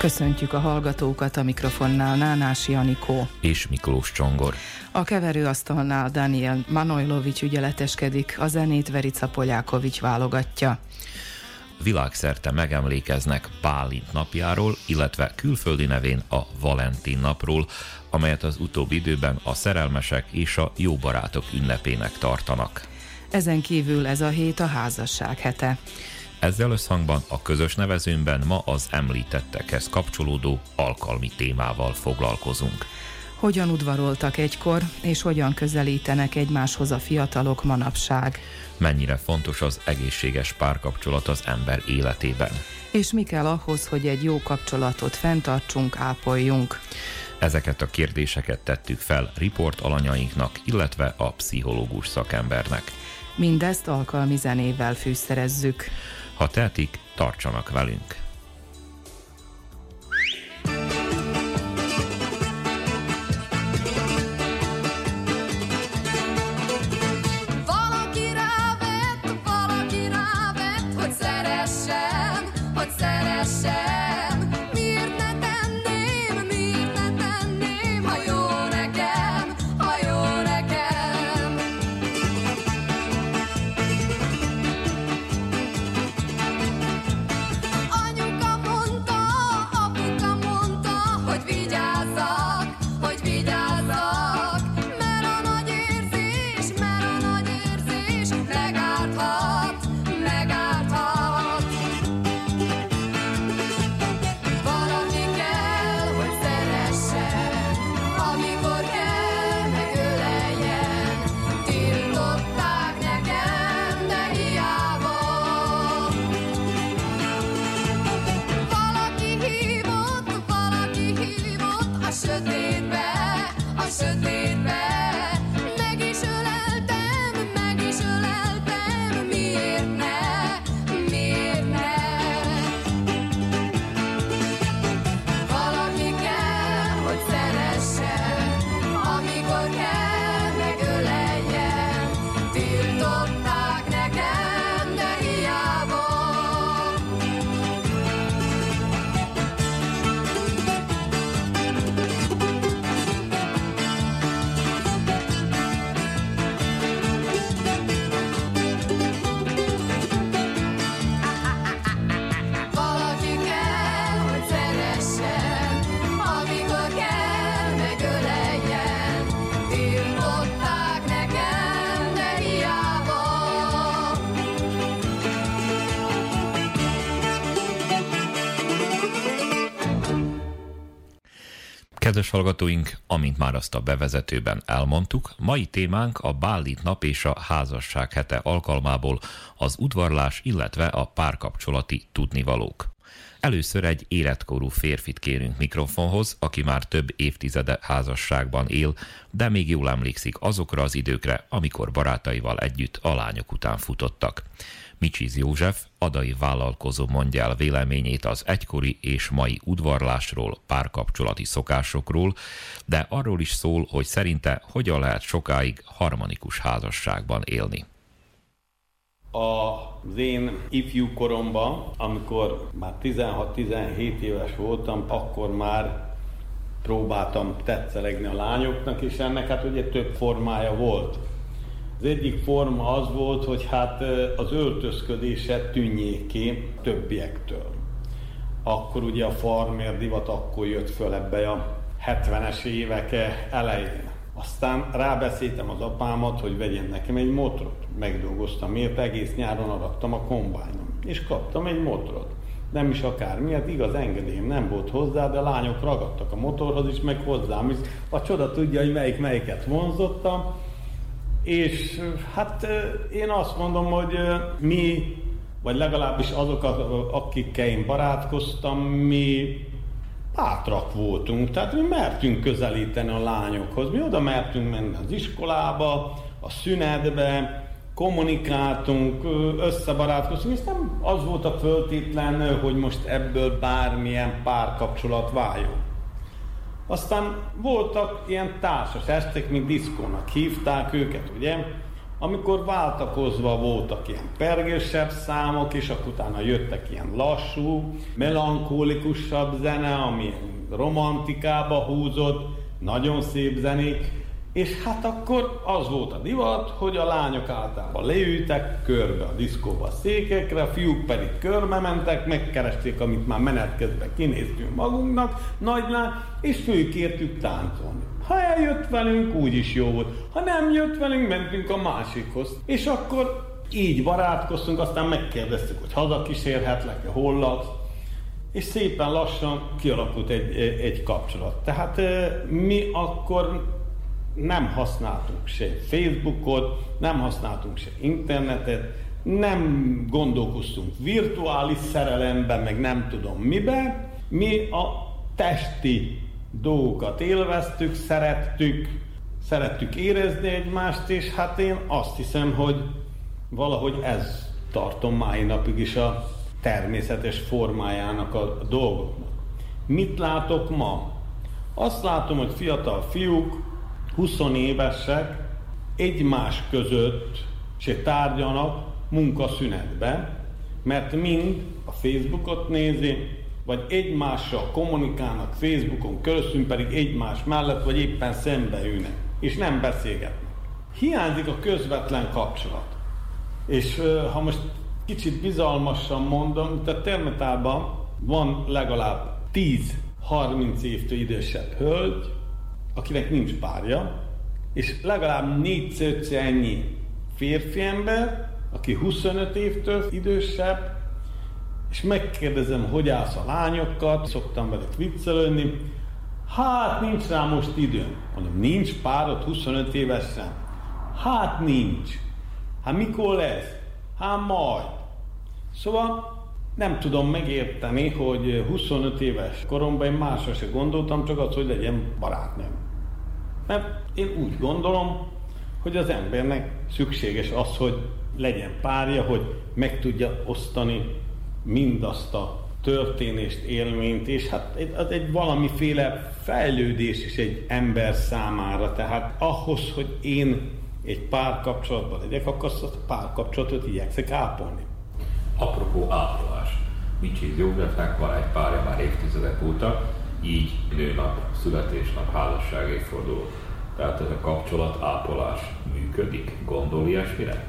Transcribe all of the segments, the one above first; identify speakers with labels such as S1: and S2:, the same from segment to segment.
S1: Köszöntjük a hallgatókat a mikrofonnál Nánás Janikó
S2: és Miklós Csongor.
S1: A keverőasztalnál Daniel Manojlovics ügyeleteskedik, a zenét Verica Polyákovics válogatja.
S2: Világszerte megemlékeznek Bálint napjáról, illetve külföldi nevén a Valentin napról, amelyet az utóbbi időben a szerelmesek és a jó barátok ünnepének tartanak.
S1: Ezen kívül ez a hét a házasság hete.
S2: Ezzel összhangban a közös nevezőnben ma az említettekhez kapcsolódó alkalmi témával foglalkozunk.
S1: Hogyan udvaroltak egykor, és hogyan közelítenek egymáshoz a fiatalok manapság?
S2: Mennyire fontos az egészséges párkapcsolat az ember életében?
S1: És mi kell ahhoz, hogy egy jó kapcsolatot fenntartsunk, ápoljunk?
S2: Ezeket a kérdéseket tettük fel riport alanyainknak, illetve a pszichológus szakembernek.
S1: Mindezt alkalmi zenével fűszerezzük.
S2: Ha tehetik, tartsanak velünk! Kedves hallgatóink, amint már azt a bevezetőben elmondtuk, mai témánk a Bálint nap és a házasság hete alkalmából az udvarlás, illetve a párkapcsolati tudnivalók. Először egy életkorú férfit kérünk mikrofonhoz, aki már több évtizede házasságban él, de még jól emlékszik azokra az időkre, amikor barátaival együtt a lányok után futottak. Micsiz József, adai vállalkozó mondja el véleményét az egykori és mai udvarlásról, párkapcsolati szokásokról, de arról is szól, hogy szerinte hogyan lehet sokáig harmonikus házasságban élni.
S3: Az én ifjú koromban, amikor már 16-17 éves voltam, akkor már próbáltam tetszelegni a lányoknak, és ennek hát ugye több formája volt. Az egyik forma az volt, hogy hát az öltözködése tűnjék ki többiektől. Akkor ugye a farmér divat akkor jött föl ebbe a 70-es évek elején. Aztán rábeszéltem az apámat, hogy vegyen nekem egy motrot. Megdolgoztam, miért egész nyáron arattam a kombányom. És kaptam egy motrot. Nem is akár hát igaz engedélyem nem volt hozzá, de lányok ragadtak a motorhoz is, meg hozzám is. A csoda tudja, hogy melyik melyiket vonzottam és hát én azt mondom, hogy mi, vagy legalábbis azok, akikkel én barátkoztam, mi bátrak voltunk, tehát mi mertünk közelíteni a lányokhoz. Mi oda mertünk menni az iskolába, a szünetbe, kommunikáltunk, összebarátkoztunk, és nem az volt a föltétlen, hogy most ebből bármilyen párkapcsolat váljon. Aztán voltak ilyen társas esték, mint diszkónak hívták őket, ugye? Amikor váltakozva voltak ilyen pergősebb számok, és akkor utána jöttek ilyen lassú, melankólikusabb zene, ami romantikába húzott, nagyon szép zenék, és hát akkor az volt a divat, hogy a lányok általában leültek körbe a diszkóba a székekre, a fiúk pedig körbe mentek, megkeresték, amit már menet közben kinéztünk magunknak, nagy lány, és főkértük táncolni. Ha eljött velünk, úgy is jó volt. Ha nem jött velünk, mentünk a másikhoz. És akkor így barátkoztunk, aztán megkérdeztük, hogy hazakísérhetlek-e, hol laksz, és szépen lassan kialakult egy, egy kapcsolat. Tehát mi akkor nem használtunk se Facebookot, nem használtunk se internetet, nem gondolkoztunk virtuális szerelemben, meg nem tudom miben. Mi a testi dolgokat élveztük, szerettük, szerettük érezni egymást, és hát én azt hiszem, hogy valahogy ez tartom mai napig is a természetes formájának a dolgoknak. Mit látok ma? Azt látom, hogy fiatal fiúk 20 évesek egymás között se tárgyanak munkaszünetben, mert mind a Facebookot nézi, vagy egymással kommunikálnak Facebookon keresztül, pedig egymás mellett, vagy éppen szembe ülnek, és nem beszélgetnek. Hiányzik a közvetlen kapcsolat. És ha most kicsit bizalmasan mondom, tehát Termetában van legalább 10-30 évtől idősebb hölgy, akinek nincs párja, és legalább négyszer ennyi férfi ember, aki 25 évtől idősebb, és megkérdezem, hogy állsz a lányokat, szoktam velük viccelődni, hát nincs rá most időm. Mondom, nincs párod 25 évesen? Hát nincs. Hát mikor lesz? Hát majd. Szóval nem tudom megérteni, hogy 25 éves koromban én másra se gondoltam, csak az, hogy legyen barátnőm. Mert én úgy gondolom, hogy az embernek szükséges az, hogy legyen párja, hogy meg tudja osztani mindazt a történést, élményt, és hát az egy valamiféle fejlődés is egy ember számára. Tehát ahhoz, hogy én egy párkapcsolatban legyek, akkor azt a párkapcsolatot igyekszek ápolni.
S4: Apropó ápolás. Micsi Józsefnek van egy párja már évtizedek óta, így nőnap, születésnap, házasság évforduló. Tehát ez a kapcsolat ápolás működik? Gondol ilyesmire?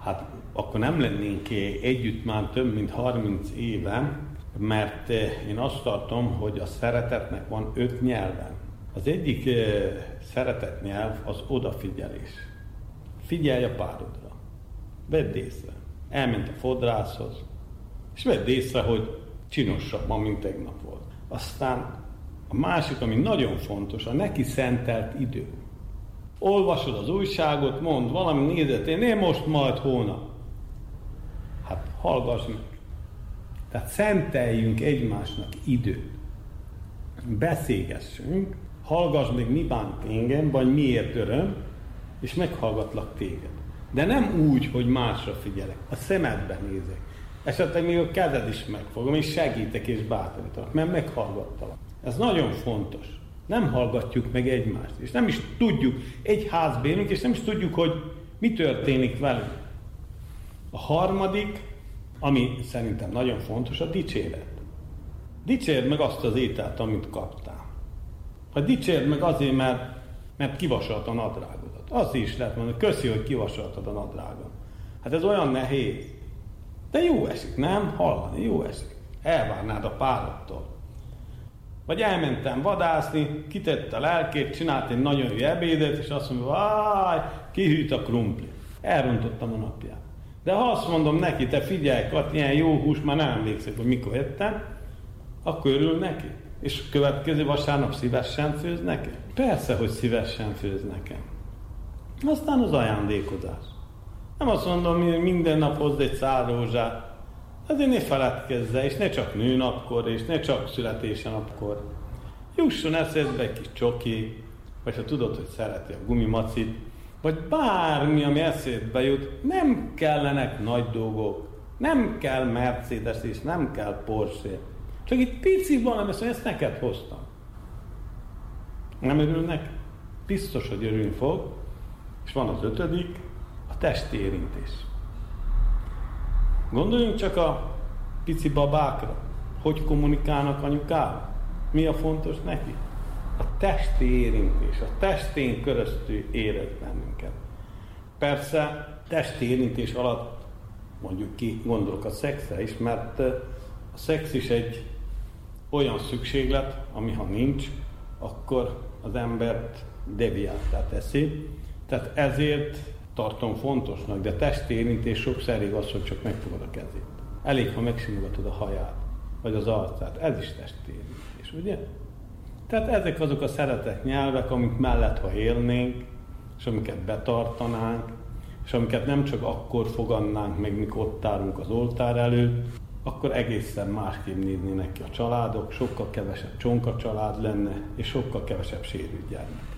S3: Hát akkor nem lennénk együtt már több mint 30 éve, mert eh, én azt tartom, hogy a szeretetnek van öt nyelven. Az egyik eh, szeretet nyelv az odafigyelés. Figyelj a párodra. Vedd észre. Elment a fodrászhoz, és vedd észre, hogy csinosabb ma, mint tegnap volt. Aztán a másik, ami nagyon fontos, a neki szentelt idő. Olvasod az újságot, mond valami nézetén, én most, majd hónap. Hát hallgass meg. Tehát szenteljünk egymásnak időt. Beszélgessünk, hallgass meg, mi bánt engem, vagy miért öröm, és meghallgatlak téged. De nem úgy, hogy másra figyelek, a szemedbe nézek. Esetleg még a kezed is megfogom, és segítek és bátorítalak, mert meghallgattalak. Ez nagyon fontos. Nem hallgatjuk meg egymást, és nem is tudjuk, egy házbérünk, és nem is tudjuk, hogy mi történik velünk. A harmadik, ami szerintem nagyon fontos, a dicséret. Dicsérd meg azt az ételt, amit kaptál. Ha dicsérd meg azért, mert, mert kivasalt a nadrágodat. Az is lehet mondani, köszi, hogy kivasaltad a nadrágot. Hát ez olyan nehéz. De jó esik, nem? Hallani, jó esik. Elvárnád a párodtól. Vagy elmentem vadászni, kitette a lelkét, csinált egy nagyon jó ebédet, és azt mondja, váj, kihűt a krumpli. Elrontottam a napját. De ha azt mondom neki, te figyelj, Kat, ilyen jó hús, már nem emlékszek, hogy mikor ettem, akkor örül neki. És következő vasárnap szívesen főz nekem? Persze, hogy szívesen főz nekem. Aztán az ajándékozás. Nem azt mondom, hogy minden nap hozd egy szál rózsát.
S5: azért ne feledkezze, és ne csak nőnapkor, és ne csak születésenapkor. Jusson eszedbe egy kis csoki, vagy ha tudod, hogy szereti a gumimacit, vagy bármi, ami eszédbe jut, nem kellenek nagy dolgok, nem kell Mercedes és nem kell Porsche. Csak itt pici valami, szóval ezt neked hoztam. Nem örülnek? Biztos, hogy örülni fog. És van az ötödik, a testi érintés. Gondoljunk csak a pici babákra. Hogy kommunikálnak anyukával? Mi a fontos neki? A testi érintés, a testén köröztül érez bennünket. Persze testi érintés alatt mondjuk ki, gondolok a szexre is, mert a szex is egy olyan szükséglet, ami ha nincs, akkor az embert deviáltá teszi. Tehát ezért tartom fontosnak, de testi érintés sokszor elég az, hogy csak megfogod a kezét. Elég, ha megsimogatod a haját, vagy az arcát. Ez is testi érintés, ugye? Tehát ezek azok a szeretek nyelvek, amik mellett, ha élnénk, és amiket betartanánk, és amiket nem csak akkor fogadnánk meg, mikor ott állunk az oltár előtt, akkor egészen másképp néznének ki a családok, sokkal kevesebb csonka család lenne, és sokkal kevesebb sérült gyermek.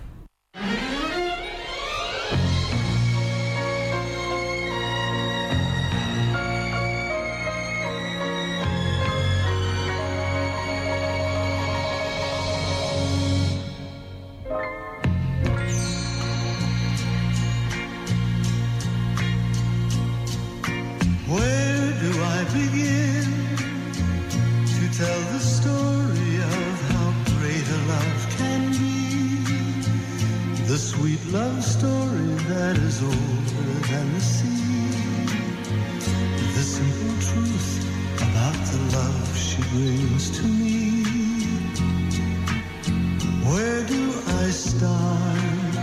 S5: The sweet love story that is older than the sea. The simple truth about the love she brings to me. Where do I start?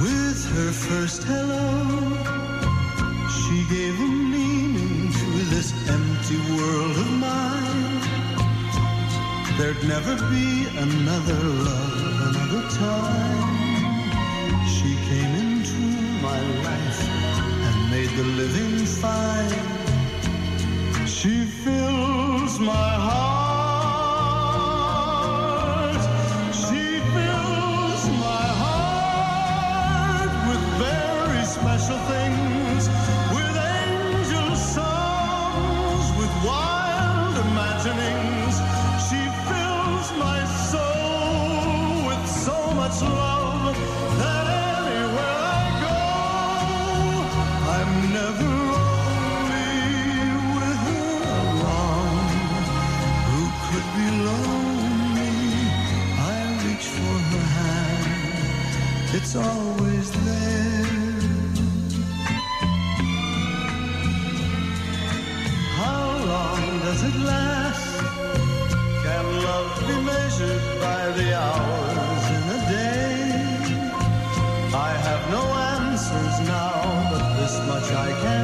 S5: With her first hello. could never be another love, another time. She came into my life and made the living fine. She fills my heart. It's always there. How long does it last? Can love be measured by the hours in a day? I have no answers now, but this much I can.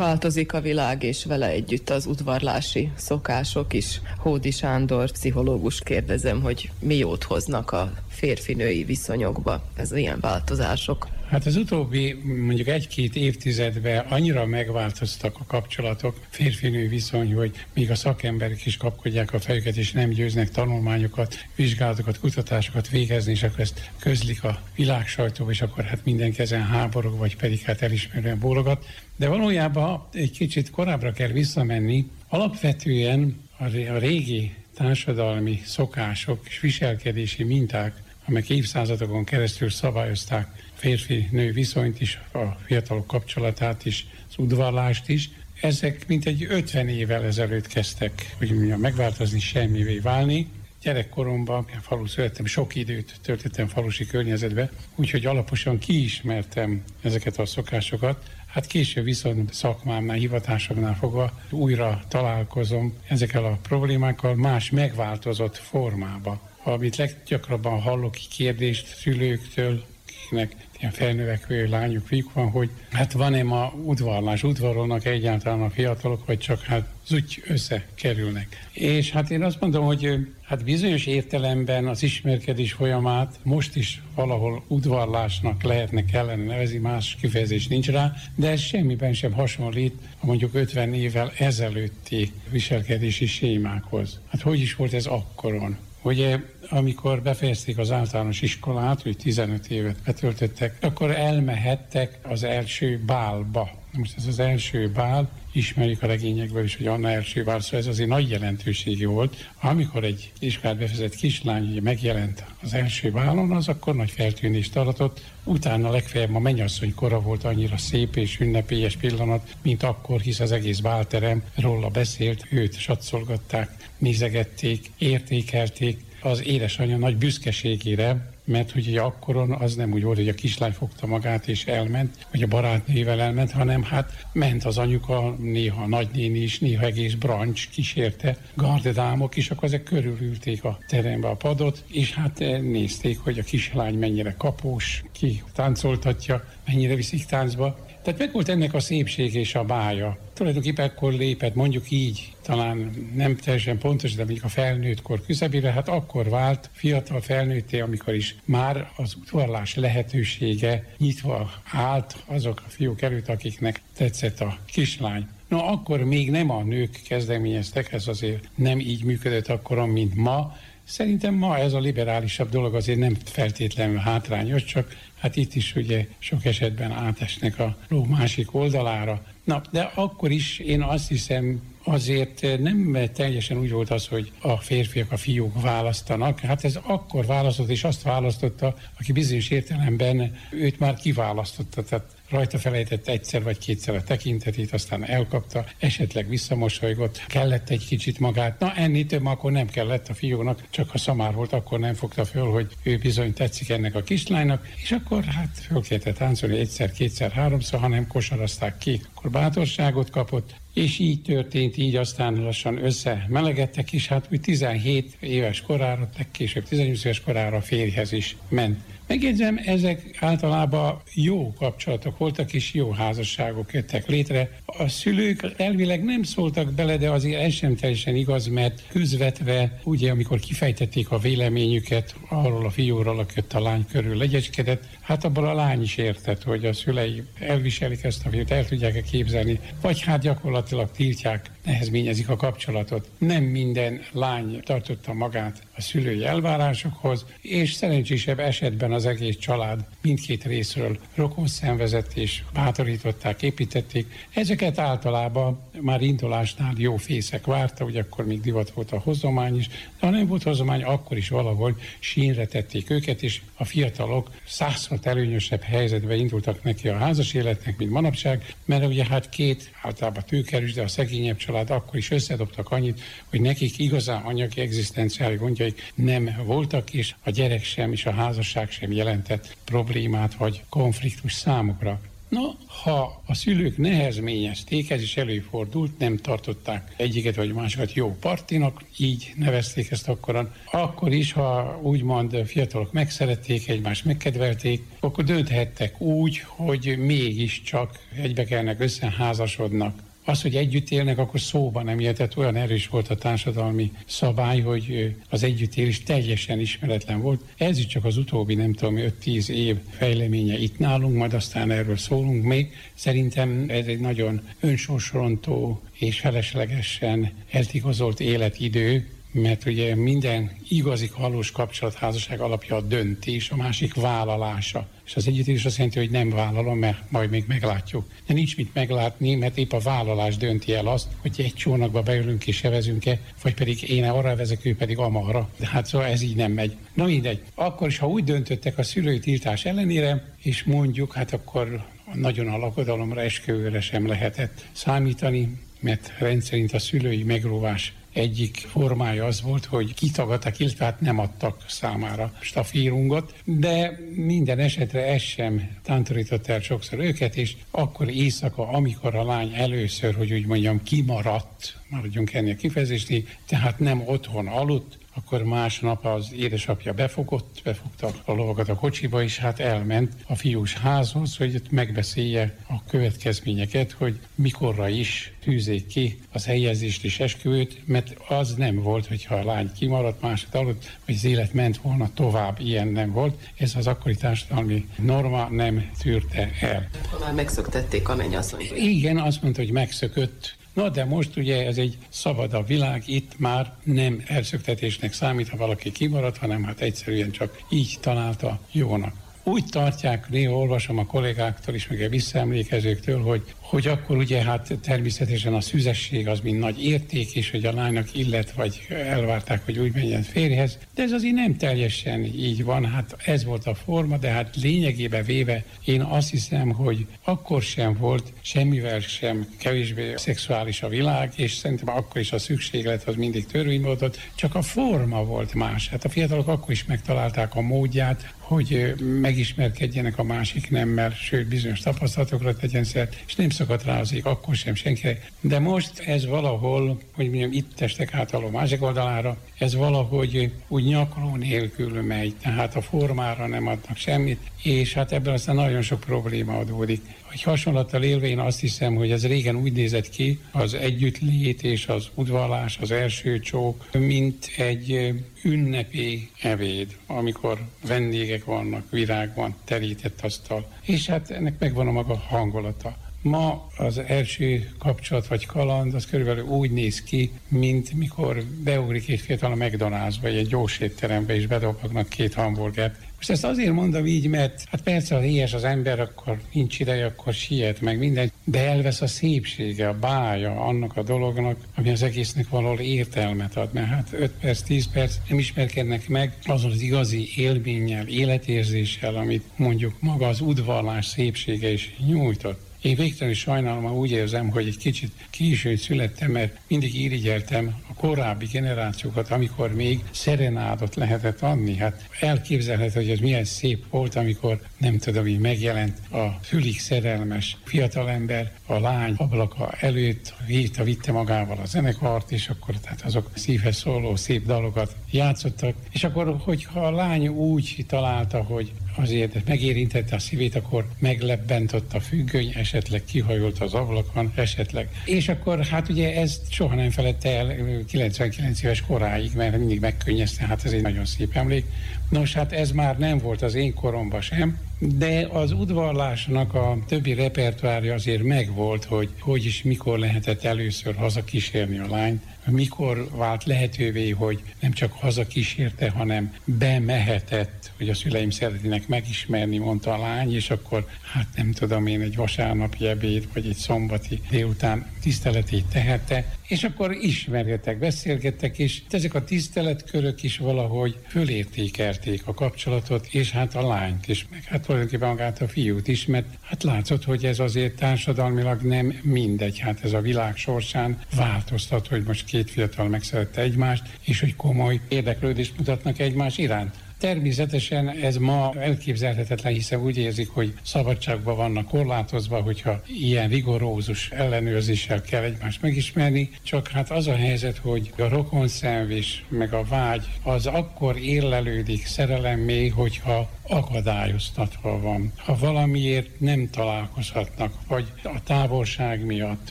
S6: Változik a világ, és vele együtt az udvarlási szokások is. Hódi Sándor, pszichológus kérdezem, hogy mi jót hoznak a férfinői viszonyokba ez ilyen változások?
S7: Hát az utóbbi mondjuk egy-két évtizedben annyira megváltoztak a kapcsolatok, férfinő viszony, hogy még a szakemberek is kapkodják a fejüket, és nem győznek tanulmányokat, vizsgálatokat, kutatásokat végezni, és akkor ezt közlik a világsajtó, és akkor hát mindenki ezen háborog, vagy pedig hát elismerően bólogat. De valójában egy kicsit korábbra kell visszamenni. Alapvetően a régi társadalmi szokások és viselkedési minták, amelyek évszázadokon keresztül szabályozták férfi-nő viszonyt is, a fiatalok kapcsolatát is, az udvarlást is, ezek mint egy 50 évvel ezelőtt kezdtek, hogy mondjam, megváltozni, semmivé válni. Gyerekkoromban, falu születtem, sok időt töltöttem falusi környezetbe, úgyhogy alaposan kiismertem ezeket a szokásokat. Hát később viszont szakmámnál, hivatásomnál fogva újra találkozom ezekkel a problémákkal más megváltozott formába. Amit leggyakrabban hallok kérdést szülőktől, akiknek ilyen felnövekvő lányuk, fiúk van, hogy hát van-e ma udvarlás, udvarolnak egyáltalán a fiatalok, vagy csak hát zúgy összekerülnek. És hát én azt mondom, hogy hát bizonyos értelemben az ismerkedés folyamát most is valahol udvarlásnak lehetne kellene nevezni, más kifejezés nincs rá, de ez semmiben sem hasonlít a mondjuk 50 évvel ezelőtti viselkedési sémákhoz. Hát hogy is volt ez akkoron? Ugye, amikor befejezték az általános iskolát, hogy 15 évet betöltöttek, akkor elmehettek az első bálba. Most ez az első bál, ismerik a regényekből is, hogy Anna első bál, szóval ez azért nagy jelentőségi volt. Amikor egy iskolát befejezett kislány megjelent az első bálon, az akkor nagy feltűnést aratott. Utána legfeljebb a mennyasszony kora volt annyira szép és ünnepélyes pillanat, mint akkor, hisz az egész bálterem róla beszélt, őt satszolgatták, nézegették, értékelték, az édesanyja nagy büszkeségére, mert hogy akkoron az nem úgy volt, hogy a kislány fogta magát és elment, vagy a barátnével elment, hanem hát ment az anyuka, néha nagynéni is, néha egész brancs kísérte, gardedámok is, akkor ezek körülülték a terembe a padot, és hát nézték, hogy a kislány mennyire kapós, ki táncoltatja, mennyire viszik táncba, tehát meg volt ennek a szépség és a bája. Tulajdonképpen akkor lépett, mondjuk így, talán nem teljesen pontos, de mondjuk a felnőtt kor küszöbére, hát akkor vált fiatal felnőtté, amikor is már az udvarlás lehetősége nyitva állt azok a fiúk előtt, akiknek tetszett a kislány. No, akkor még nem a nők kezdeményeztek, ez azért nem így működött akkor, mint ma, Szerintem ma ez a liberálisabb dolog azért nem feltétlenül hátrányos, csak hát itt is ugye sok esetben átesnek a ló másik oldalára. Na, de akkor is én azt hiszem, azért nem teljesen úgy volt az, hogy a férfiak, a fiúk választanak. Hát ez akkor választott, és azt választotta, aki bizonyos értelemben őt már kiválasztotta. Tehát rajta felejtett egyszer vagy kétszer a tekintetét, aztán elkapta, esetleg visszamosolygott, kellett egy kicsit magát. Na, ennél több akkor nem kellett a fiúnak, csak ha szamár volt, akkor nem fogta föl, hogy ő bizony tetszik ennek a kislánynak, és akkor hát föl kellett táncolni egyszer, kétszer, háromszor, hanem kosarazták ki. Akkor bátorságot kapott, és így történt, így aztán lassan összemelegedtek, és hát úgy 17 éves korára, legkésőbb 18 éves korára a férjhez is ment. Megjegyzem, ezek általában jó kapcsolatok voltak, és jó házasságok jöttek létre. A szülők elvileg nem szóltak bele, de azért ez sem teljesen igaz, mert közvetve, ugye amikor kifejtették a véleményüket arról a fiúról, aki a lány körül legyecskedett, hát abból a lány is értett, hogy a szülei elviselik ezt a fiút, el tudják-e képzelni, vagy hát gyakorlatilag tiltják, nehezményezik a kapcsolatot. Nem minden lány tartotta magát a szülői elvárásokhoz, és szerencsésebb esetben az egész család mindkét részről rokon szenvezett és bátorították, építették. Ezeket általában már indulásnál jó fészek várta, hogy akkor még divat volt a hozomány is, de ha nem volt hozomány, akkor is valahol sínre tették őket, és a fiatalok százszor előnyösebb helyzetbe indultak neki a házas életnek, mint manapság, mert ugye hát két általában tőkerűs, de a szegényebb család akkor is összedobtak annyit, hogy nekik igazán anyagi egzisztenciális gondjaik nem voltak, és a gyerek sem, és a házasság sem jelentett problémát vagy konfliktus számukra. No, ha a szülők nehezményezték, ez is előfordult, nem tartották egyiket vagy másikat jó partinak, így nevezték ezt akkoran, akkor is, ha úgymond fiatalok megszerették, egymást megkedvelték, akkor dönthettek úgy, hogy mégiscsak egybe kellnek összeházasodnak. Az, hogy együtt élnek, akkor szóban nem jöhetett. Olyan erős volt a társadalmi szabály, hogy az együttélés teljesen ismeretlen volt. Ez is csak az utóbbi, nem tudom, 5-10 év fejleménye itt nálunk, majd aztán erről szólunk még. Szerintem ez egy nagyon önsorsrontó és feleslegesen eltikozolt életidő, mert ugye minden igazi valós kapcsolatházasság alapja a döntés, a másik vállalása. És az együttélés azt jelenti, hogy nem vállalom, mert majd még meglátjuk. De nincs mit meglátni, mert épp a vállalás dönti el azt, hogy egy csónakba beülünk és evezünk-e, vagy pedig én arra vezek, ő pedig amarra. De hát szóval ez így nem megy. Na mindegy. Akkor is, ha úgy döntöttek a szülői tiltás ellenére, és mondjuk, hát akkor nagyon a lakodalomra, esküvőre sem lehetett számítani, mert rendszerint a szülői megróvás egyik formája az volt, hogy kitagadtak, illetve hát nem adtak számára stafírungot, de minden esetre ez sem tántorított el sokszor őket, és akkor éjszaka, amikor a lány először, hogy úgy mondjam, kimaradt, maradjunk ennél kifejezésni, tehát nem otthon aludt, akkor másnap az édesapja befogott, befogta a lovakat a kocsiba, és hát elment a fiús házhoz, hogy megbeszélje a következményeket, hogy mikorra is tűzék ki az helyezést és esküvőt, mert az nem volt, hogyha a lány kimaradt, másod aludt, vagy az élet ment volna tovább, ilyen nem volt. Ez az akkori társadalmi norma nem tűrte el.
S6: Már megszöktették a mennyasszony.
S7: Igen, azt mondta, hogy megszökött, Na de most ugye ez egy szabad a világ, itt már nem elszöktetésnek számít, ha valaki kimaradt, hanem hát egyszerűen csak így találta jónak. Úgy tartják, néha olvasom a kollégáktól is, meg a visszaemlékezőktől, hogy hogy akkor ugye hát természetesen a szüzesség az mind nagy érték, és hogy a lánynak illet, vagy elvárták, hogy úgy menjen férjhez, de ez azért nem teljesen így van, hát ez volt a forma, de hát lényegében véve én azt hiszem, hogy akkor sem volt semmivel sem kevésbé szexuális a világ, és szerintem akkor is a szükséglet az mindig törvénymódot, csak a forma volt más. Hát a fiatalok akkor is megtalálták a módját, hogy megismerkedjenek a másik nemmel, sőt bizonyos tapasztalatokra tegyen szert, és nem szakadt rá az ég, akkor sem senki. De most ez valahol, hogy mondjam, itt testek át másik oldalára, ez valahogy úgy nyakló nélkül megy, tehát a formára nem adnak semmit, és hát ebből aztán nagyon sok probléma adódik. Egy hasonlattal élve én azt hiszem, hogy ez régen úgy nézett ki, az együttlét és az udvarlás, az első csók, mint egy ünnepi evéd, amikor vendégek vannak, virág van, terített asztal. És hát ennek megvan a maga hangolata. Ma az első kapcsolat vagy kaland az körülbelül úgy néz ki, mint mikor beugrik egy fiatal a McDonald's vagy egy gyors étterembe és bedobhatnak két hamburgert. Most ezt azért mondom így, mert hát persze, ha éhes az ember, akkor nincs ideje, akkor siet meg minden, de elvesz a szépsége, a bája annak a dolognak, ami az egésznek valahol értelmet ad, mert hát 5 perc, 10 perc nem ismerkednek meg azon az igazi élménnyel, életérzéssel, amit mondjuk maga az udvarlás szépsége is nyújtott. Én végtelenül sajnálom, ha úgy érzem, hogy egy kicsit későn születtem, mert mindig irigyeltem a korábbi generációkat, amikor még szerenádot lehetett adni. Hát elképzelhető, hogy ez milyen szép volt, amikor nem tudom, hogy megjelent a fülig szerelmes fiatalember, a lány ablaka előtt, hívta, vitte magával a zenekart, és akkor tehát azok szívhez szóló szép dalokat játszottak. És akkor, hogyha a lány úgy találta, hogy azért megérintette a szívét, akkor meglepbentott a függöny, esetleg kihajolt az ablakon, esetleg. És akkor hát ugye ezt soha nem felette el 99 éves koráig, mert mindig megkönnyezte, hát ez egy nagyon szép emlék. Nos, hát ez már nem volt az én koromban sem, de az udvarlásnak a többi repertoárja azért megvolt, hogy hogy is mikor lehetett először hazakísérni a lányt, mikor vált lehetővé, hogy nem csak hazakísérte, hanem bemehetett, hogy a szüleim szeretnének megismerni, mondta a lány, és akkor hát nem tudom én, egy vasárnapi ebéd, vagy egy szombati délután tiszteletét tehette, és akkor ismergettek, beszélgettek, és ezek a tiszteletkörök is valahogy fölértékelték a kapcsolatot, és hát a lányt is, meg hát tulajdonképpen magát a fiút is, mert hát látszott, hogy ez azért társadalmilag nem mindegy, hát ez a világ sorsán változtat, hogy most két fiatal megszerette egymást, és hogy komoly érdeklődést mutatnak egymás iránt. Természetesen ez ma elképzelhetetlen, hiszen úgy érzik, hogy szabadságban vannak korlátozva, hogyha ilyen rigorózus ellenőrzéssel kell egymást megismerni, csak hát az a helyzet, hogy a rokonszenvés meg a vágy az akkor érlelődik szerelemmé, hogyha
S8: akadályoztatva van. Ha valamiért nem találkozhatnak, vagy a távolság miatt,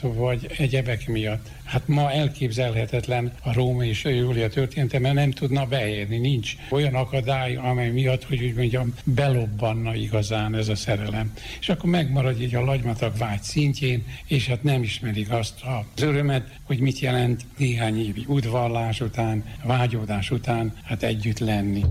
S8: vagy egyebek miatt, Hát ma elképzelhetetlen a Róma és a Júlia története, mert nem tudna beérni. Nincs olyan akadály, amely miatt, hogy úgy mondjam, belobbanna igazán ez a szerelem. És akkor megmarad így a lagymatag vágy szintjén, és hát nem ismerik azt az örömet, hogy mit jelent néhány évi udvarlás után, vágyódás után, hát együtt lenni.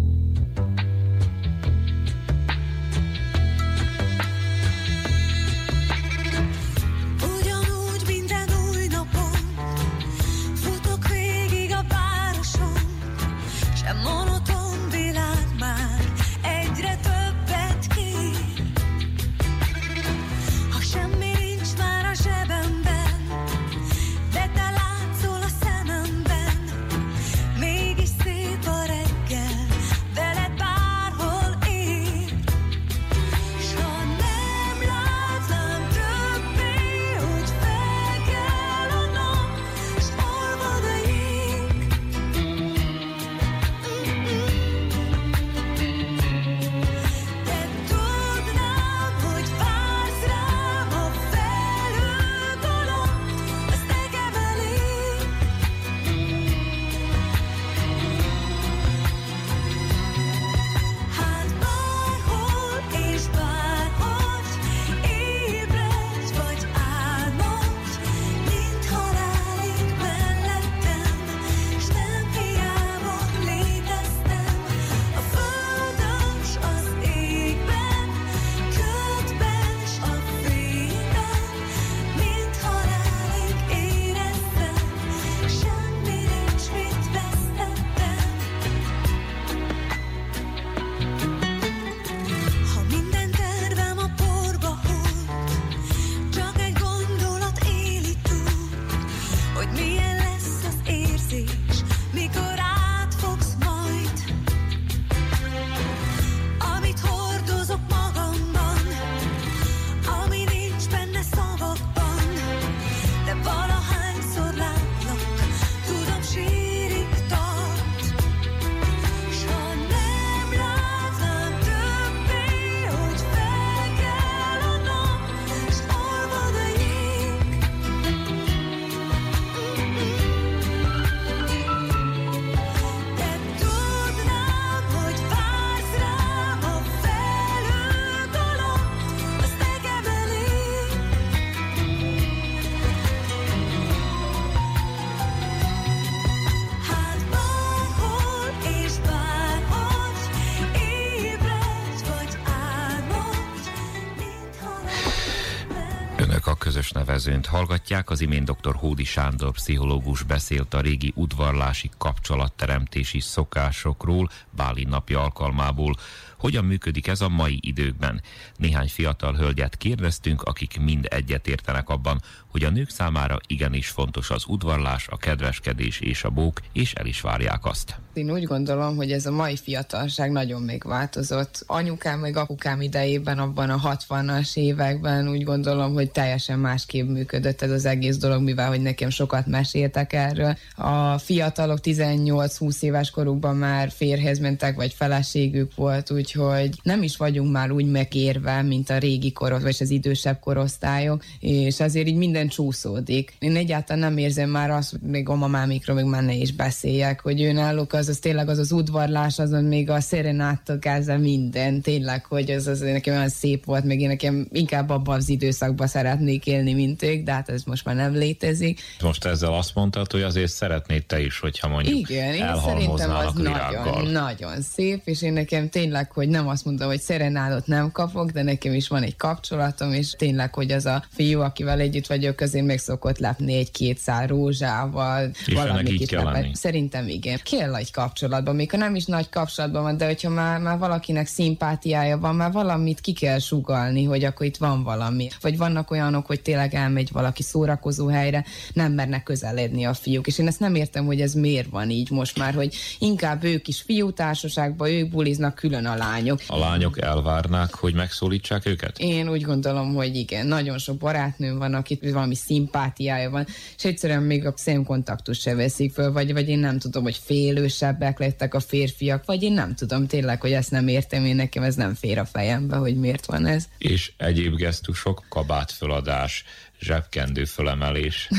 S4: Nevezőnt hallgatják, az imént dr. Hódi Sándor pszichológus beszélt a régi udvarlási kapcsolatteremtési szokásokról Báli napja alkalmából. Hogyan működik ez a mai időkben? Néhány fiatal hölgyet kérdeztünk, akik mind egyetértenek abban, hogy a nők számára igenis fontos az udvarlás, a kedveskedés és a bók, és el is várják azt.
S9: Én úgy gondolom, hogy ez a mai fiatalság nagyon még változott. Anyukám meg apukám idejében, abban a 60-as években úgy gondolom, hogy teljesen másképp működött ez az egész dolog, mivel hogy nekem sokat meséltek erről. A fiatalok 18-20 éves korukban már férhez mentek, vagy feleségük volt, úgyhogy nem is vagyunk már úgy megérve, mint a régi korosztály, vagy az idősebb korosztályok, és azért így minden csúszódik. Én egyáltalán nem érzem már azt, még a mamámikról még már ne is beszéljek, hogy ő náluk az, az tényleg az az udvarlás, azon még a szerenáttal kezdve minden, tényleg, hogy az, az nekem olyan szép volt, még én nekem inkább abban az időszakban szeretnék élni, mint ők, de hát ez most már nem létezik.
S4: Most ezzel azt mondtad, hogy azért szeretnéd te is, hogyha mondjuk
S9: Igen, én szerintem az nagyon, nagyon szép, és én nekem tényleg, hogy nem azt mondom, hogy szerenádot nem kapok, de nekem is van egy kapcsolatom, és tényleg, hogy az a fiú, akivel együtt vagyok, azért meg szokott lepni egy-két szál rózsával,
S4: valamit.
S9: Szerintem igen. Kell egy kapcsolatban, még ha nem is nagy kapcsolatban van, de hogyha már, már valakinek szimpátiája van, már valamit ki kell sugalni, hogy akkor itt van valami. Vagy vannak olyanok, hogy tényleg elmegy valaki szórakozó helyre, nem mernek közeledni a fiúk. És én ezt nem értem, hogy ez miért van így most már, hogy inkább ők is fiútársaságban, ők buliznak külön a lány lányok.
S4: A lányok elvárnák, hogy megszólítsák őket?
S9: Én úgy gondolom, hogy igen. Nagyon sok barátnőm van, akit valami szimpátiája van, és egyszerűen még a szemkontaktus se veszik föl, vagy, vagy én nem tudom, hogy félősebbek lettek a férfiak, vagy én nem tudom tényleg, hogy ezt nem értem, én nekem ez nem fér a fejembe, hogy miért van ez.
S4: És egyéb gesztusok, kabátföladás, zsebkendő fölemelés.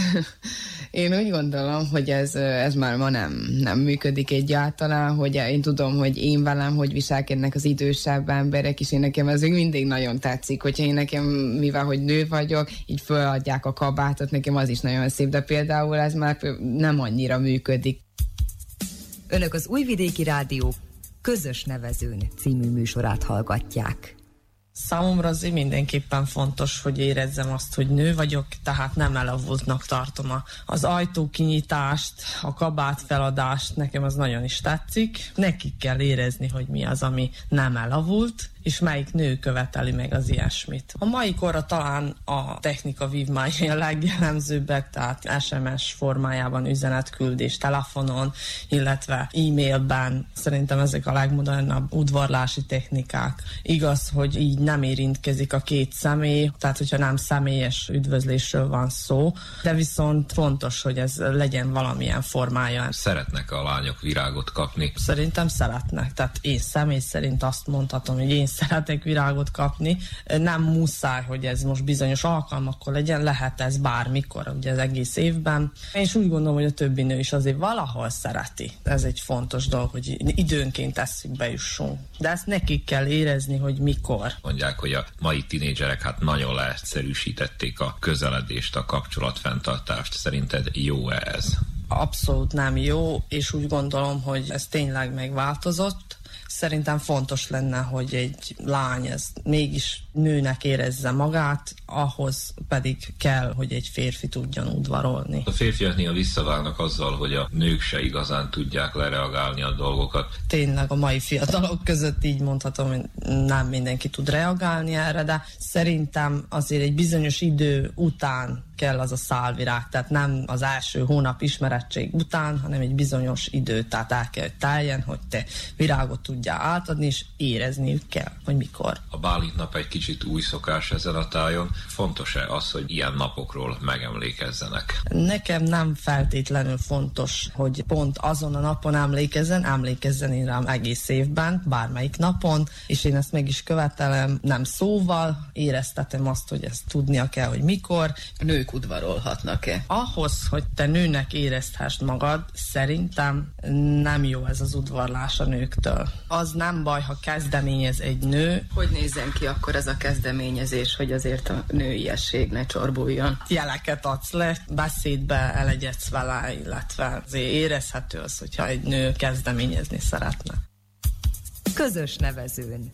S9: én úgy gondolom, hogy ez, ez már ma nem, nem működik egyáltalán, hogy én tudom, hogy én velem, hogy viselkednek az idősebb emberek, és én nekem ez még mindig nagyon tetszik, hogyha én nekem, mivel hogy nő vagyok, így föladják a kabátot, nekem az is nagyon szép, de például ez már nem annyira működik.
S10: Önök az Újvidéki Rádió közös nevezőn című műsorát hallgatják.
S11: Számomra azért mindenképpen fontos, hogy érezzem azt, hogy nő vagyok, tehát nem elavultnak tartom a, az ajtókinyitást, a kabát feladást, nekem az nagyon is tetszik. Nekik kell érezni, hogy mi az, ami nem elavult, és melyik nő követeli meg az ilyesmit. A mai korra talán a technika vívmányai a legjellemzőbbek, tehát SMS formájában üzenetküldés telefonon, illetve e-mailben. Szerintem ezek a legmodernabb udvarlási technikák. Igaz, hogy így nem érintkezik a két személy, tehát hogyha nem személyes üdvözlésről van szó, de viszont fontos, hogy ez legyen valamilyen formája.
S4: Szeretnek a lányok virágot kapni?
S11: Szerintem szeretnek. Tehát én személy szerint azt mondhatom, hogy én szeretek virágot kapni. Nem muszáj, hogy ez most bizonyos alkalmakkor legyen, lehet ez bármikor, ugye az egész évben. És úgy gondolom, hogy a többi nő is azért valahol szereti. Ez egy fontos dolog, hogy időnként eszükbe jussunk. De ezt nekik kell érezni, hogy mikor.
S4: Mondják, hogy a mai tinédzserek hát nagyon leegyszerűsítették a közeledést, a kapcsolatfenntartást. Szerinted jó-e ez?
S11: Abszolút nem jó, és úgy gondolom, hogy ez tényleg megváltozott Szerintem fontos lenne, hogy egy lány ez mégis nőnek érezze magát, ahhoz pedig kell, hogy egy férfi tudjon udvarolni.
S4: A férfiak néha visszaválnak azzal, hogy a nők se igazán tudják lereagálni a dolgokat.
S11: Tényleg a mai fiatalok között így mondhatom, hogy nem mindenki tud reagálni erre, de szerintem azért egy bizonyos idő után kell az a szálvirág, tehát nem az első hónap ismerettség után, hanem egy bizonyos idő, tehát el kell, hogy teljen, hogy te virágot tudjál átadni, és érezniük kell, hogy mikor.
S4: A Bálint nap egy kicsit új szokás ezen a tájon. Fontos-e az, hogy ilyen napokról megemlékezzenek?
S11: Nekem nem feltétlenül fontos, hogy pont azon a napon emlékezzen, emlékezzen én rám egész évben, bármelyik napon, és én ezt meg is követelem, nem szóval, éreztetem azt, hogy ezt tudnia kell, hogy mikor.
S6: A nők nők udvarolhatnak-e?
S11: Ahhoz, hogy te nőnek érezhessd magad, szerintem nem jó ez az udvarlás a nőktől. Az nem baj, ha kezdeményez egy nő.
S6: Hogy nézzen ki akkor ez a kezdeményezés, hogy azért a nőiesség ne csorbuljon?
S11: Jeleket adsz le, beszédbe elegyedsz vele, illetve azért érezhető az, hogyha egy nő kezdeményezni szeretne.
S10: Közös nevezőn.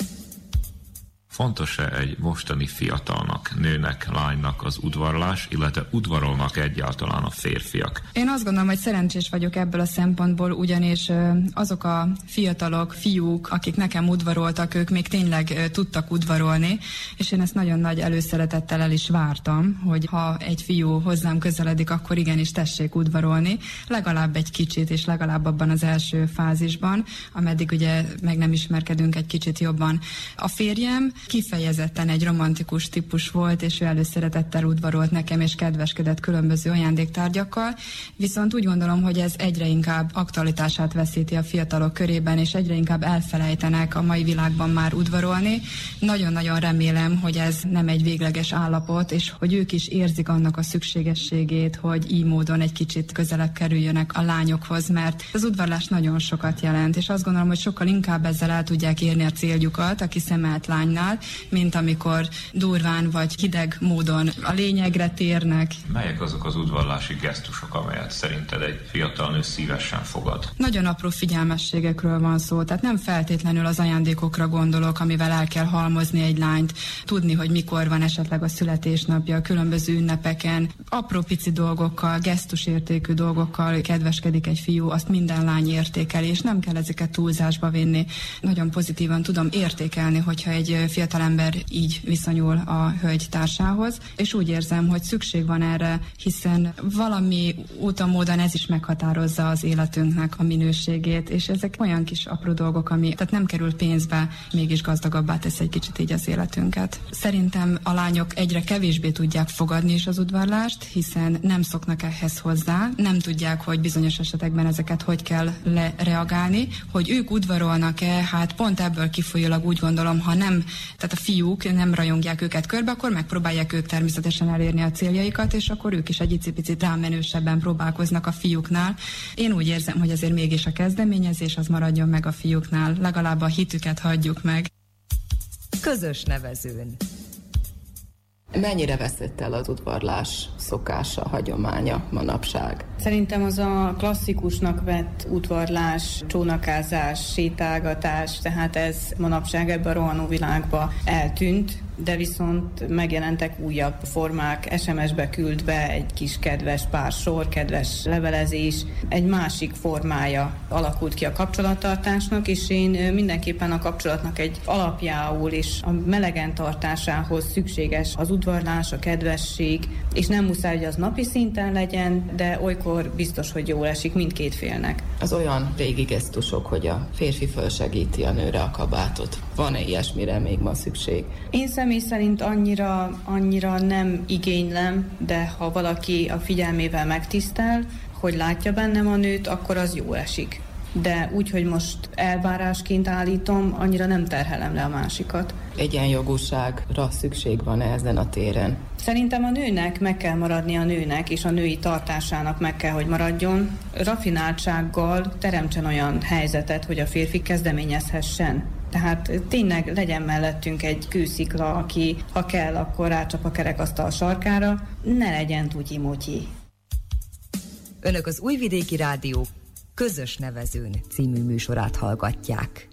S4: Fontos-e egy mostani fiatalnak, nőnek, lánynak az udvarlás, illetve udvarolnak egyáltalán a férfiak?
S12: Én azt gondolom, hogy szerencsés vagyok ebből a szempontból, ugyanis azok a fiatalok, fiúk, akik nekem udvaroltak, ők még tényleg tudtak udvarolni, és én ezt nagyon nagy előszeretettel el is vártam, hogy ha egy fiú hozzám közeledik, akkor igenis tessék udvarolni, legalább egy kicsit, és legalább abban az első fázisban, ameddig ugye meg nem ismerkedünk egy kicsit jobban. A férjem kifejezetten egy romantikus típus volt, és ő előszeretettel udvarolt nekem, és kedveskedett különböző ajándéktárgyakkal, viszont úgy gondolom, hogy ez egyre inkább aktualitását veszíti a fiatalok körében, és egyre inkább elfelejtenek a mai világban már udvarolni. Nagyon-nagyon remélem, hogy ez nem egy végleges állapot, és hogy ők is érzik annak a szükségességét, hogy így módon egy kicsit közelebb kerüljönek a lányokhoz, mert az udvarlás nagyon sokat jelent, és azt gondolom, hogy sokkal inkább ezzel el tudják érni a céljukat a kiszemelt lánynál, mint amikor durván vagy hideg módon a lényegre térnek.
S4: Melyek azok az udvarlási gesztusok, amelyet szerinted egy fiatal nő szívesen fogad?
S12: Nagyon apró figyelmességekről van szó, tehát nem feltétlenül az ajándékokra gondolok, amivel el kell halmozni egy lányt, tudni, hogy mikor van esetleg a születésnapja, a különböző ünnepeken, apró pici dolgokkal, gesztusértékű dolgokkal kedveskedik egy fiú, azt minden lány értékeli, és nem kell ezeket túlzásba vinni. Nagyon pozitívan tudom értékelni, hogyha egy fiatal fiatalember így viszonyul a hölgy társához, és úgy érzem, hogy szükség van erre, hiszen valami úton, módon ez is meghatározza az életünknek a minőségét, és ezek olyan kis apró dolgok, ami tehát nem kerül pénzbe, mégis gazdagabbá tesz egy kicsit így az életünket. Szerintem a lányok egyre kevésbé tudják fogadni is az udvarlást, hiszen nem szoknak ehhez hozzá, nem tudják, hogy bizonyos esetekben ezeket hogy kell lereagálni, hogy ők udvarolnak-e, hát pont ebből kifolyólag úgy gondolom, ha nem, tehát a fiúk nem rajongják őket körbe, akkor megpróbálják ők természetesen elérni a céljaikat, és akkor ők is egy icipicit rámenősebben próbálkoznak a fiúknál. Én úgy érzem, hogy azért mégis a kezdeményezés az maradjon meg a fiúknál, legalább a hitüket hagyjuk meg.
S10: Közös nevezőn.
S6: Mennyire veszett el az udvarlás szokása, hagyománya manapság?
S13: Szerintem az a klasszikusnak vett udvarlás, csónakázás, sétálgatás, tehát ez manapság ebben a rohanó világba eltűnt, de viszont megjelentek újabb formák, SMS-be küldve egy kis kedves pár sor, kedves levelezés, egy másik formája alakult ki a kapcsolattartásnak, és én mindenképpen a kapcsolatnak egy alapjául és a melegen tartásához szükséges az udvarlás, a kedvesség, és nem muszáj, hogy az napi szinten legyen, de olykor biztos, hogy jól esik mindkét félnek.
S6: Az olyan régi gesztusok, hogy a férfi fölsegíti a nőre a kabátot. Van-e ilyesmire még ma szükség?
S13: Én személy szerint annyira, annyira nem igénylem, de ha valaki a figyelmével megtisztel, hogy látja bennem a nőt, akkor az jó esik. De úgy, hogy most elvárásként állítom, annyira nem terhelem le a másikat.
S6: Egyenjogúságra szükség van -e ezen a téren?
S13: Szerintem a nőnek meg kell maradni a nőnek, és a női tartásának meg kell, hogy maradjon. Rafináltsággal teremtsen olyan helyzetet, hogy a férfi kezdeményezhessen tehát tényleg legyen mellettünk egy kőszikla, aki ha kell, akkor rácsap a kerekasztal sarkára, ne legyen tutyi-mutyi.
S10: Önök az Újvidéki Rádió közös nevezőn című műsorát hallgatják.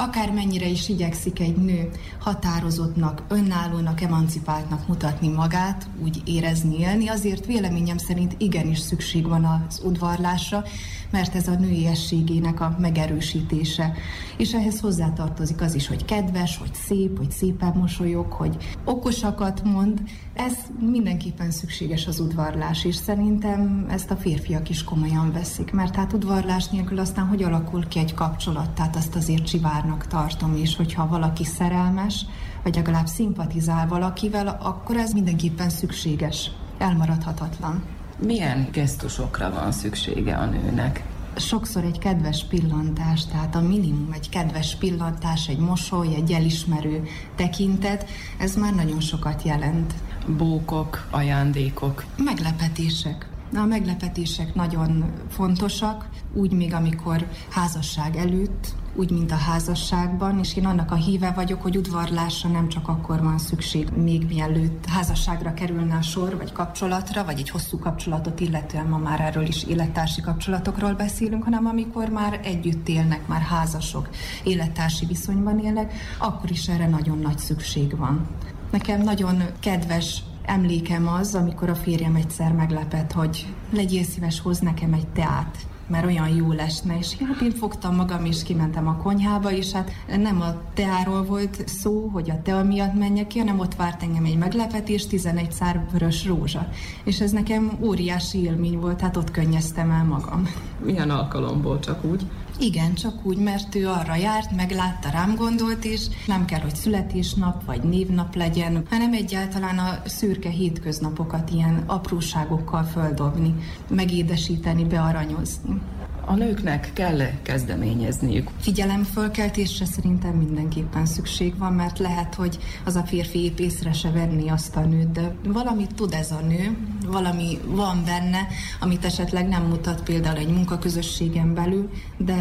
S14: Akármennyire is igyekszik egy nő határozottnak, önállónak, emancipáltnak mutatni magát, úgy érezni, élni, azért véleményem szerint igenis szükség van az udvarlásra, mert ez a nőiességének a megerősítése. És ehhez hozzátartozik az is, hogy kedves, hogy szép, hogy szépen mosolyog, hogy okosakat mond. Ez mindenképpen szükséges az udvarlás, és szerintem ezt a férfiak is komolyan veszik, mert hát udvarlás nélkül aztán hogy alakul ki egy kapcsolat, tehát azt azért csivárnak tartom, és hogyha valaki szerelmes, vagy legalább szimpatizál valakivel, akkor ez mindenképpen szükséges, elmaradhatatlan.
S6: Milyen gesztusokra van szüksége a nőnek?
S14: sokszor egy kedves pillantás, tehát a minimum egy kedves pillantás, egy mosoly, egy elismerő tekintet, ez már nagyon sokat jelent.
S6: Bókok, ajándékok.
S14: Meglepetések. A meglepetések nagyon fontosak, úgy még amikor házasság előtt, úgy, mint a házasságban, és én annak a híve vagyok, hogy udvarlásra nem csak akkor van szükség, még mielőtt házasságra kerülne a sor, vagy kapcsolatra, vagy egy hosszú kapcsolatot illetően ma már erről is élettársi kapcsolatokról beszélünk, hanem amikor már együtt élnek, már házasok, élettársi viszonyban élnek, akkor is erre nagyon nagy szükség van. Nekem nagyon kedves emlékem az, amikor a férjem egyszer meglepett, hogy legyél szíves, hoz nekem egy teát mert olyan jó lesne, és hát én fogtam magam, és kimentem a konyhába, és hát nem a teáról volt szó, hogy a tea miatt menjek ki, hanem ott várt engem egy meglepetés, 11 szár vörös rózsa. És ez nekem óriási élmény volt, hát ott könnyeztem el magam.
S6: Milyen alkalomból csak úgy?
S14: Igen, csak úgy, mert ő arra járt, meglátta, rám gondolt, és nem kell, hogy születésnap vagy névnap legyen, hanem egyáltalán a szürke hétköznapokat ilyen apróságokkal földobni, megédesíteni, bearanyozni.
S6: A nőknek kell kezdeményezniük?
S14: Figyelemfölkeltésre szerintem mindenképpen szükség van, mert lehet, hogy az a férfi épp észre se venni azt a nőt, de valamit tud ez a nő, valami van benne, amit esetleg nem mutat például egy munkaközösségen belül, de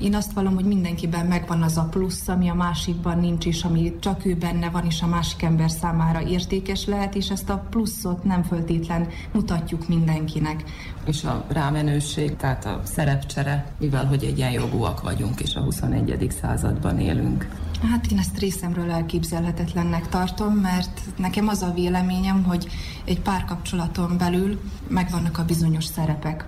S14: én azt vallom, hogy mindenkiben megvan az a plusz, ami a másikban nincs, és ami csak ő benne van, és a másik ember számára értékes lehet, és ezt a pluszot nem föltétlen mutatjuk mindenkinek.
S6: És a rámenőség, tehát a szerepcsere, mivel hogy egyenjogúak vagyunk, és a 21. században élünk.
S14: Hát én ezt részemről elképzelhetetlennek tartom, mert nekem az a véleményem, hogy egy párkapcsolaton belül megvannak a bizonyos szerepek.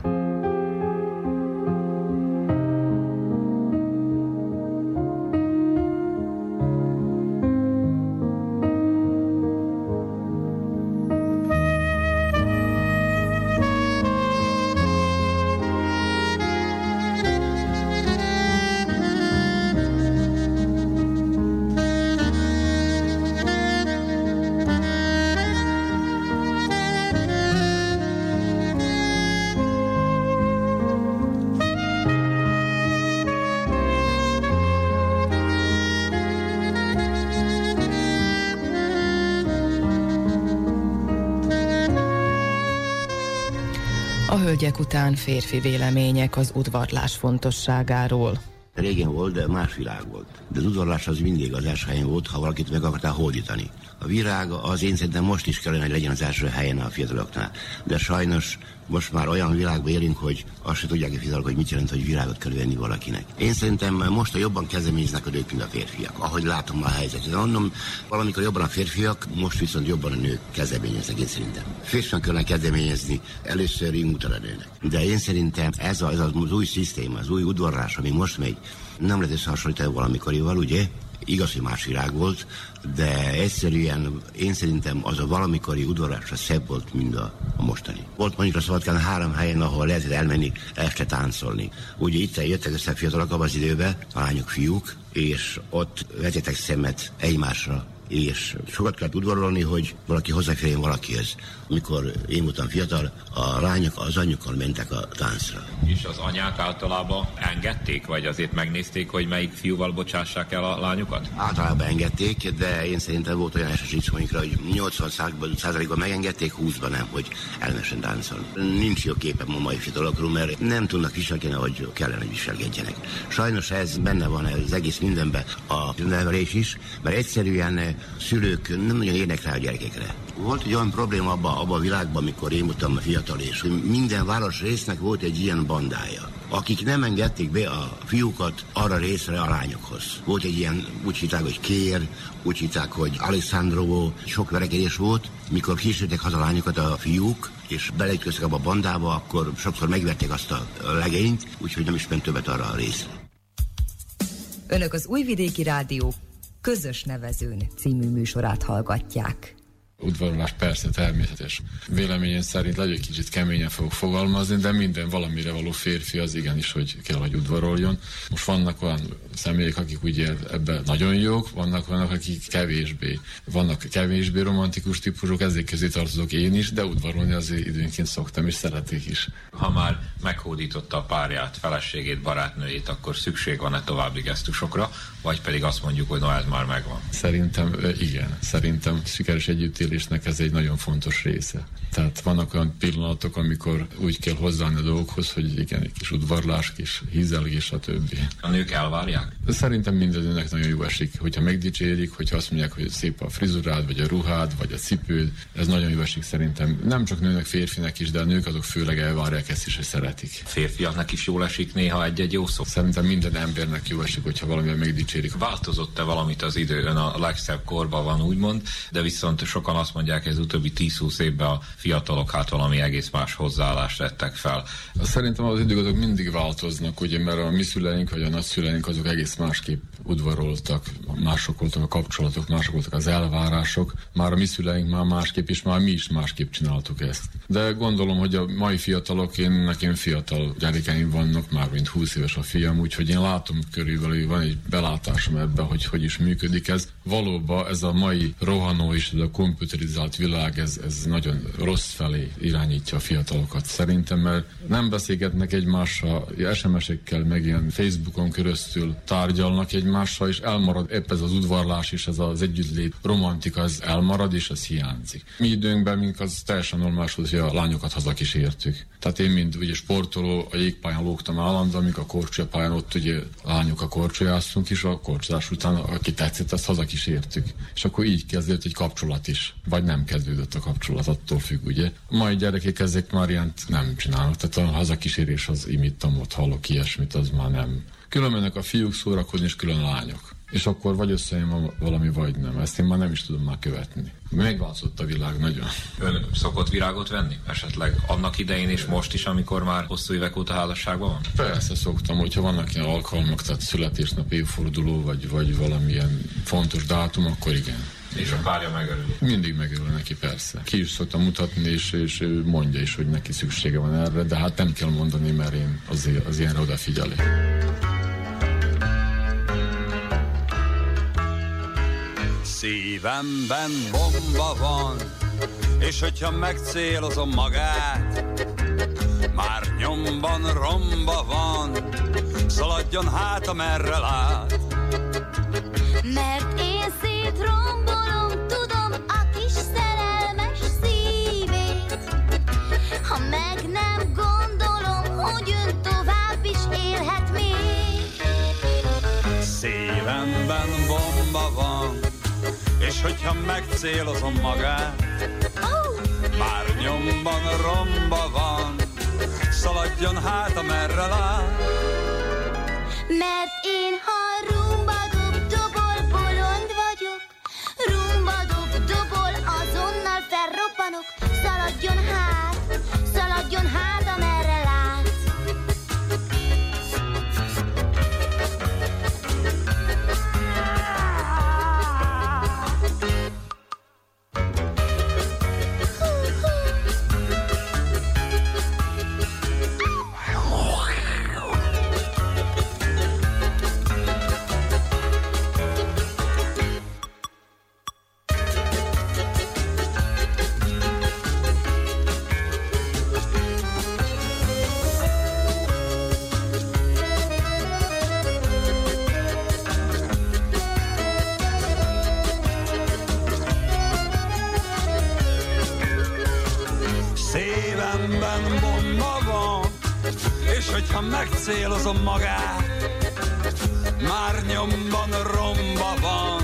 S15: Hölgyek után férfi vélemények az udvarlás fontosságáról.
S16: Régen volt, de más világ volt. De az udvarlás az mindig az első helyen volt, ha valakit meg akartál hódítani. A virág az én szerintem most is kellene, hogy legyen az első helyen a fiataloknál. De sajnos most már olyan világban élünk, hogy azt se tudják fiatalok, hogy mit jelent, hogy virágot kell venni valakinek. Én szerintem most a jobban kezdeményeznek a nők, mint a férfiak, ahogy látom a helyzetet. Mondom, valamikor jobban a férfiak, most viszont jobban a nők kezdeményeznek, én szerintem. Férfiak kellene kezdeményezni, először utána nőnek. De én szerintem ez, a, ez az új szisztéma, az új udvarlás, ami most megy, nem lehet összehasonlítani valamikorival, ugye? Igaz, hogy más virág volt, de egyszerűen én szerintem az a valamikori udvarásra szebb volt, mint a, a mostani. Volt mondjuk a Szabadkán három helyen, ahol lehetett elmenni este táncolni. Ugye itt jöttek össze fiatalok abban az időben, lányok, fiúk, és ott vetetek szemet egymásra, és sokat kellett udvarolni, hogy valaki hozzáférjen valakihez. Amikor én voltam fiatal, a lányok az anyjukkal mentek a táncra.
S4: És az anyák általában engedték, vagy azért megnézték, hogy melyik fiúval bocsássák el a lányokat?
S16: Általában engedték, de én szerintem volt olyan eset Icsominkra, hogy 80 százalékban megengedték, 20-ban nem, hogy elmesen táncolni. Nincs jó képem a mai fiatalokról, mert nem tudnak viselkedni, hogy kellene, hogy viselkedjenek. Sajnos ez benne van az egész mindenben, a nevelés is, mert egyszerűen szülők nem nagyon érnek rá a gyerekekre. Volt egy olyan probléma abban abba a világban, amikor én voltam fiatal, és hogy minden város résznek volt egy ilyen bandája akik nem engedték be a fiúkat arra részre a lányokhoz. Volt egy ilyen, úgy hitták, hogy kér, úgy hitták, hogy Alessandro, sok verekedés volt, mikor kísérték haza lányokat a fiúk, és beleütköztek abba a bandába, akkor sokszor megverték azt a legényt, úgyhogy nem is ment többet arra a részre.
S17: Önök az Újvidéki Rádió Közös Nevezőn című műsorát hallgatják
S18: udvarolás persze természetes. Véleményem szerint egy kicsit keményen fogok fogalmazni, de minden valamire való férfi az igenis, hogy kell, hogy udvaroljon. Most vannak olyan személyek, akik ugye ebben nagyon jók, vannak olyanok, akik kevésbé. Vannak kevésbé romantikus típusok, ezek közé tartozok én is, de udvarolni azért időnként szoktam, és szeretik is.
S4: Ha már meghódította a párját, feleségét, barátnőjét, akkor szükség van-e további gesztusokra, vagy pedig azt mondjuk, hogy na ez már megvan?
S18: Szerintem igen. Szerintem sikeres együttélésnek ez egy nagyon fontos része. Tehát vannak olyan pillanatok, amikor úgy kell hozzáállni a dolgokhoz, hogy igen, egy kis udvarlás, kis hízelgés, stb.
S4: A nők elvárják?
S18: Szerintem mindennek nagyon jó esik, hogyha megdicsérik, hogyha azt mondják, hogy szép a frizurád, vagy a ruhád, vagy a cipőd, ez nagyon jó esik szerintem. Nem csak nőnek, férfinek is, de a nők azok főleg elvárják ezt is, hogy szeretik.
S4: Férfiaknak is jól esik néha egy-egy jó szó?
S18: Szerintem minden embernek jó esik, hogyha valamivel megdicsérik.
S4: Változott-e valamit az idő? Ön a legszebb korban van, úgymond, de viszont sokan azt mondják, az utóbbi 10-20 évben a fiatalok hát valami egész más hozzáállást tettek fel.
S18: Szerintem az idők mindig változnak, ugye, mert a mi szüleink vagy a nagyszüleink azok egész másképp udvaroltak, mások voltak a kapcsolatok, mások voltak az elvárások, már a mi szüleink már másképp, és már mi is másképp csináltuk ezt. De gondolom, hogy a mai fiatalok, én nekem fiatal gyerekeim vannak, már mint 20 éves a fiam, úgyhogy én látom körülbelül, van egy belátásom ebben, hogy hogy is működik ez. Valóban ez a mai rohanó és ez a komputerizált világ, ez, ez nagyon rossz felé irányítja a fiatalokat szerintem, mert nem beszélgetnek egymással, SMS-ekkel, meg ilyen Facebookon keresztül tárgyalnak egymással, és elmarad épp ez az udvarlás és ez az együttlét romantika, az elmarad, és ez hiányzik. Mi időnkben, mink az teljesen normális hogy a lányokat hazakísértük. Tehát én, mint ugye sportoló, a jégpályán lógtam állandóan, amíg a korcsolyapályán ott ugye lányok a korcsolyáztunk, és a korcsolás után, aki tetszett, azt hazakísértük. És akkor így kezdődött egy kapcsolat is. Vagy nem kezdődött a kapcsolat, attól függ, ugye. A mai gyerekek ezek már ilyen nem csinálnak. Tehát a hazakísérés az imittam, ott hallok ilyesmit, az már nem. Külön mennek a fiúk szórakozni, és külön a lányok. És akkor vagy összejön valami, vagy nem. Ezt én már nem is tudom már követni. Megváltozott a világ nagyon.
S4: Ön szokott virágot venni? Esetleg annak idején és most is, amikor már hosszú évek óta házasságban van?
S18: Persze szoktam, hogyha vannak ilyen alkalmak, tehát születésnap, évforduló, vagy, vagy valamilyen fontos dátum, akkor igen.
S4: És a párja megörül?
S18: Mindig megörül neki, persze. Ki is szoktam mutatni, és, és mondja is, hogy neki szüksége van erre, de hát nem kell mondani, mert én azért az ilyenre odafigyelek.
S19: Szívemben bomba van, és hogyha megcélozom magát, már nyomban romba van, szaladjon hát, amerre lát.
S20: Mert én szétrombolom, Ha meg nem gondolom, hogy ön tovább is élhet még.
S19: Szívemben bomba van, és hogyha megcélozom magát, oh. már nyomban romba van, szaladjon hát, amerre lát.
S20: Mert én ha szaladjon hát,
S19: megcélozom magát, már nyomban romba van,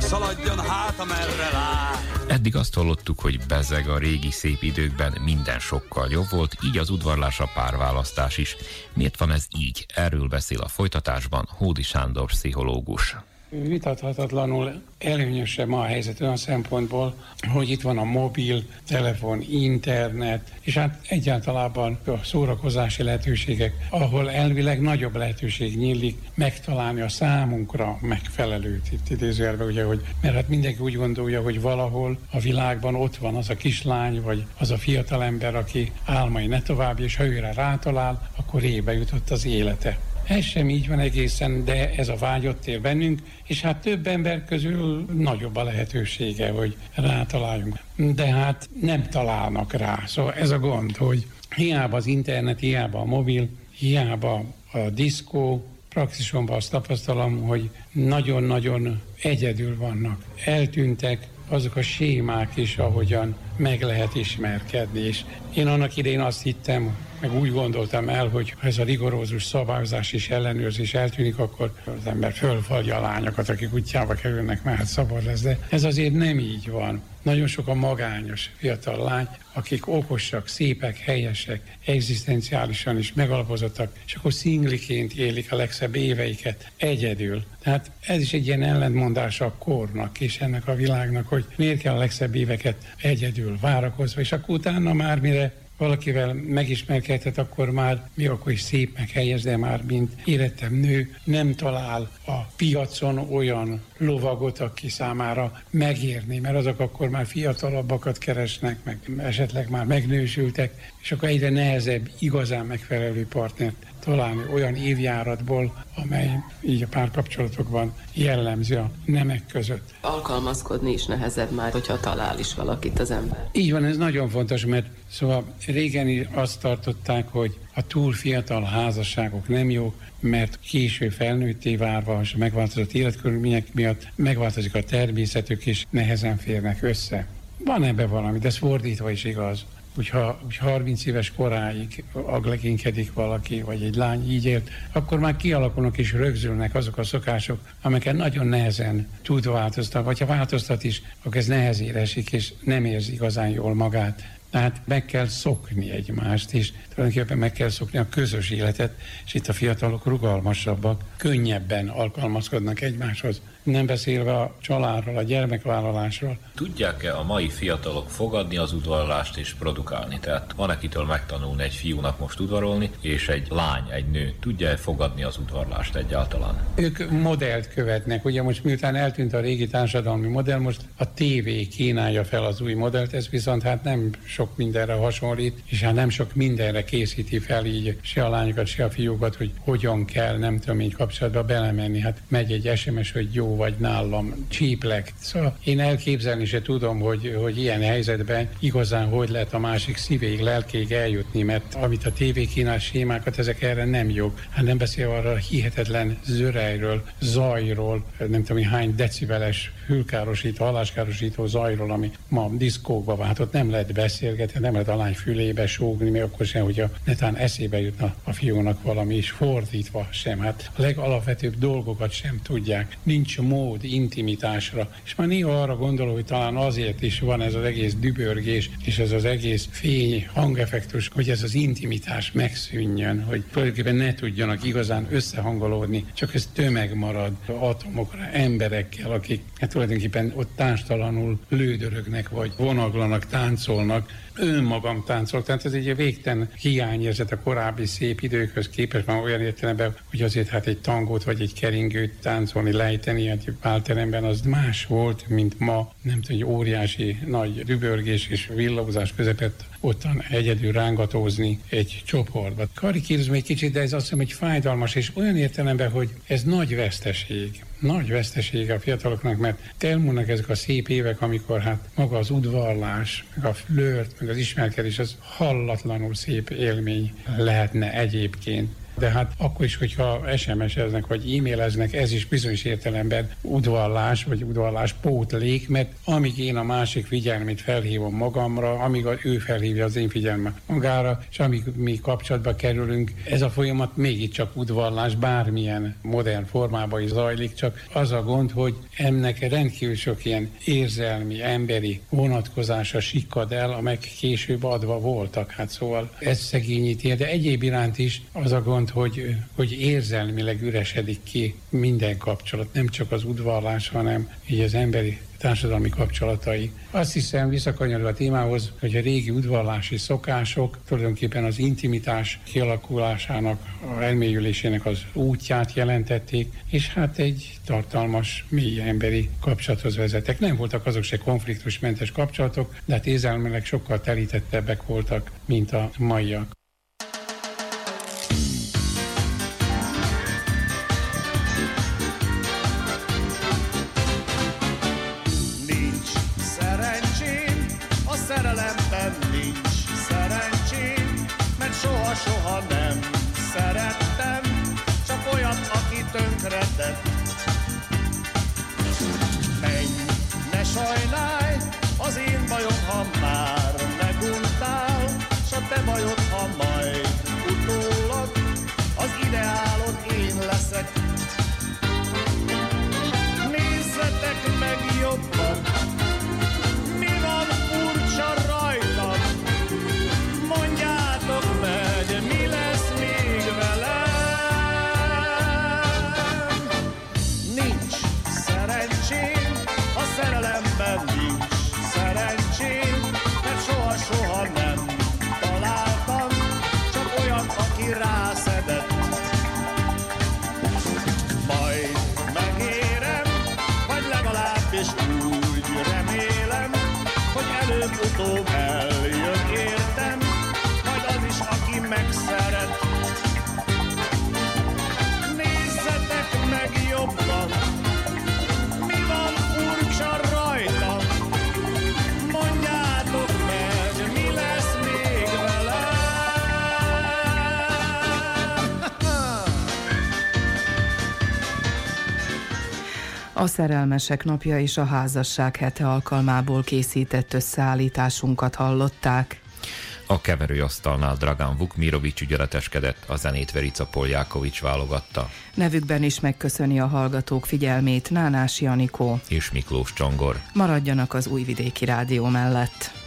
S19: szaladjon hát, amerre lát.
S4: Eddig azt hallottuk, hogy bezeg a régi szép időkben minden sokkal jobb volt, így az udvarlás a párválasztás is. Miért van ez így? Erről beszél a folytatásban Hódi Sándor pszichológus.
S7: Vitathatatlanul előnyösebb ma a helyzet olyan szempontból, hogy itt van a mobil, telefon, internet, és hát egyáltalában a szórakozási lehetőségek, ahol elvileg nagyobb lehetőség nyílik megtalálni a számunkra megfelelőt, itt idézőjelben ugye, hogy, mert hát mindenki úgy gondolja, hogy valahol a világban ott van az a kislány, vagy az a fiatalember, aki álmai ne tovább, és ha őre rátalál, akkor ébe jutott az élete. Ez sem így van egészen, de ez a vágy ott él bennünk, és hát több ember közül nagyobb a lehetősége, hogy rátaláljunk. De hát nem találnak rá. Szóval ez a gond, hogy hiába az internet, hiába a mobil, hiába a diszkó, praxisomban azt tapasztalom, hogy nagyon-nagyon egyedül vannak. Eltűntek azok a sémák is, ahogyan meg lehet ismerkedni. És én annak idején azt hittem, meg úgy gondoltam el, hogy ha ez a rigorózus szabályozás és ellenőrzés eltűnik, akkor az ember fölfalja a lányokat, akik útjába kerülnek, mert hát szabad lesz. De ez azért nem így van. Nagyon sok a magányos fiatal lány, akik okosak, szépek, helyesek, egzisztenciálisan is megalapozottak, és akkor szingliként élik a legszebb éveiket egyedül. Tehát ez is egy ilyen ellentmondása a kornak és ennek a világnak, hogy miért kell a legszebb éveket egyedül várakozva, és akkor utána már mire valakivel megismerkedhet, akkor már mi akkor is szép, meg helyes, de már mint életem nő, nem talál a piacon olyan lovagot, aki számára megérni, mert azok akkor már fiatalabbakat keresnek, meg esetleg már megnősültek, és akkor egyre nehezebb igazán megfelelő partnert találni olyan évjáratból, amely így a párkapcsolatokban jellemző a nemek között.
S6: Alkalmazkodni is nehezebb már, hogyha talál is valakit az ember.
S7: Így van, ez nagyon fontos, mert szóval régen is azt tartották, hogy a túl fiatal házasságok nem jók, mert késő felnőtté várva, és a megváltozott életkörülmények miatt megváltozik a természetük, és nehezen férnek össze. Van ebbe valami, de ez fordítva is igaz hogyha, hogyha 30 éves koráig aglegénykedik valaki, vagy egy lány így élt, akkor már kialakulnak és rögzülnek azok a szokások, amiket nagyon nehezen tud változtatni, vagy ha változtat is, akkor ez nehezére esik, és nem érzi igazán jól magát. Tehát meg kell szokni egymást, és tulajdonképpen meg kell szokni a közös életet, és itt a fiatalok rugalmasabbak, könnyebben alkalmazkodnak egymáshoz nem beszélve a családról, a gyermekvállalásról.
S4: Tudják-e a mai fiatalok fogadni az udvarlást és produkálni? Tehát van akitől megtanulni egy fiúnak most udvarolni, és egy lány, egy nő tudja-e fogadni az udvarlást egyáltalán?
S7: Ők modellt követnek. Ugye most miután eltűnt a régi társadalmi modell, most a TV kínálja fel az új modellt, ez viszont hát nem sok mindenre hasonlít, és hát nem sok mindenre készíti fel így se a lányokat, se a fiúkat, hogy hogyan kell, nem tudom így kapcsolatba belemenni. Hát megy egy SMS, hogy jó fiú vagy nálam csíplek. Szóval én elképzelni se tudom, hogy, hogy ilyen helyzetben igazán hogy lehet a másik szívéig, lelkéig eljutni, mert amit a tévé kínál sémákat, ezek erre nem jog. Hát nem beszél arra a hihetetlen zörejről, zajról, nem tudom, hány decibeles hülkárosító, halláskárosító zajról, ami ma diszkókba váltott, nem lehet beszélgetni, nem lehet a lány fülébe sógni, még akkor sem, hogyha netán eszébe jutna a fiúnak valami is, fordítva sem. Hát a legalapvetőbb dolgokat sem tudják. Nincs mód intimitásra. És már néha arra gondolok, hogy talán azért is van ez az egész dübörgés, és ez az egész fény, hangeffektus, hogy ez az intimitás megszűnjön, hogy tulajdonképpen ne tudjanak igazán összehangolódni, csak ez tömeg marad atomokra, emberekkel, akik hát tulajdonképpen ott társtalanul lődörögnek, vagy vonaglanak, táncolnak, önmagam táncol. Tehát ez egy végtelen hiányérzet a korábbi szép időkhöz képest, már olyan értelemben, hogy azért hát egy tangót vagy egy keringőt táncolni, lejteni egy pálteremben, az más volt, mint ma, nem tudom, egy óriási nagy rübörgés és villózás közepett ottan egyedül rángatózni egy csoportba. Karikírozom egy kicsit, de ez azt hiszem, hogy fájdalmas, és olyan értelemben, hogy ez nagy veszteség. Nagy veszteség a fiataloknak, mert elmúlnak ezek a szép évek, amikor hát maga az udvarlás, meg a flört, meg az ismerkedés, az hallatlanul szép élmény lehetne egyébként de hát akkor is, hogyha SMS-eznek, vagy e-maileznek, ez is bizonyos értelemben udvarlás, vagy udvarlás pótlék, mert amíg én a másik figyelmét felhívom magamra, amíg ő felhívja az én figyelmet magára, és amíg mi kapcsolatba kerülünk, ez a folyamat mégiscsak udvarlás, bármilyen modern formában is zajlik, csak az a gond, hogy ennek rendkívül sok ilyen érzelmi, emberi vonatkozása sikkad el, amelyek később adva voltak. Hát szóval ez szegényíti, de egyéb iránt is az a gond, hogy, hogy érzelmileg üresedik ki minden kapcsolat, nem csak az udvarlás, hanem így az emberi társadalmi kapcsolatai. Azt hiszem, visszakanyarul a témához, hogy a régi udvarlási szokások tulajdonképpen az intimitás kialakulásának, elmélyülésének az útját jelentették, és hát egy tartalmas, mély emberi kapcsolathoz vezettek. Nem voltak azok se konfliktusmentes kapcsolatok, de hát érzelmileg sokkal telítettebbek voltak, mint a maiak. előbb-utóbb eljött értem.
S15: A Szerelmesek napja és a házasság hete alkalmából készített összeállításunkat hallották.
S4: A keverőasztalnál Dragan Vukmirovics ügyeleteskedett, a zenét Verica Poljákovics válogatta.
S15: Nevükben is megköszöni a hallgatók figyelmét Nánás Janikó
S4: és Miklós Csongor.
S15: Maradjanak az Újvidéki Rádió mellett.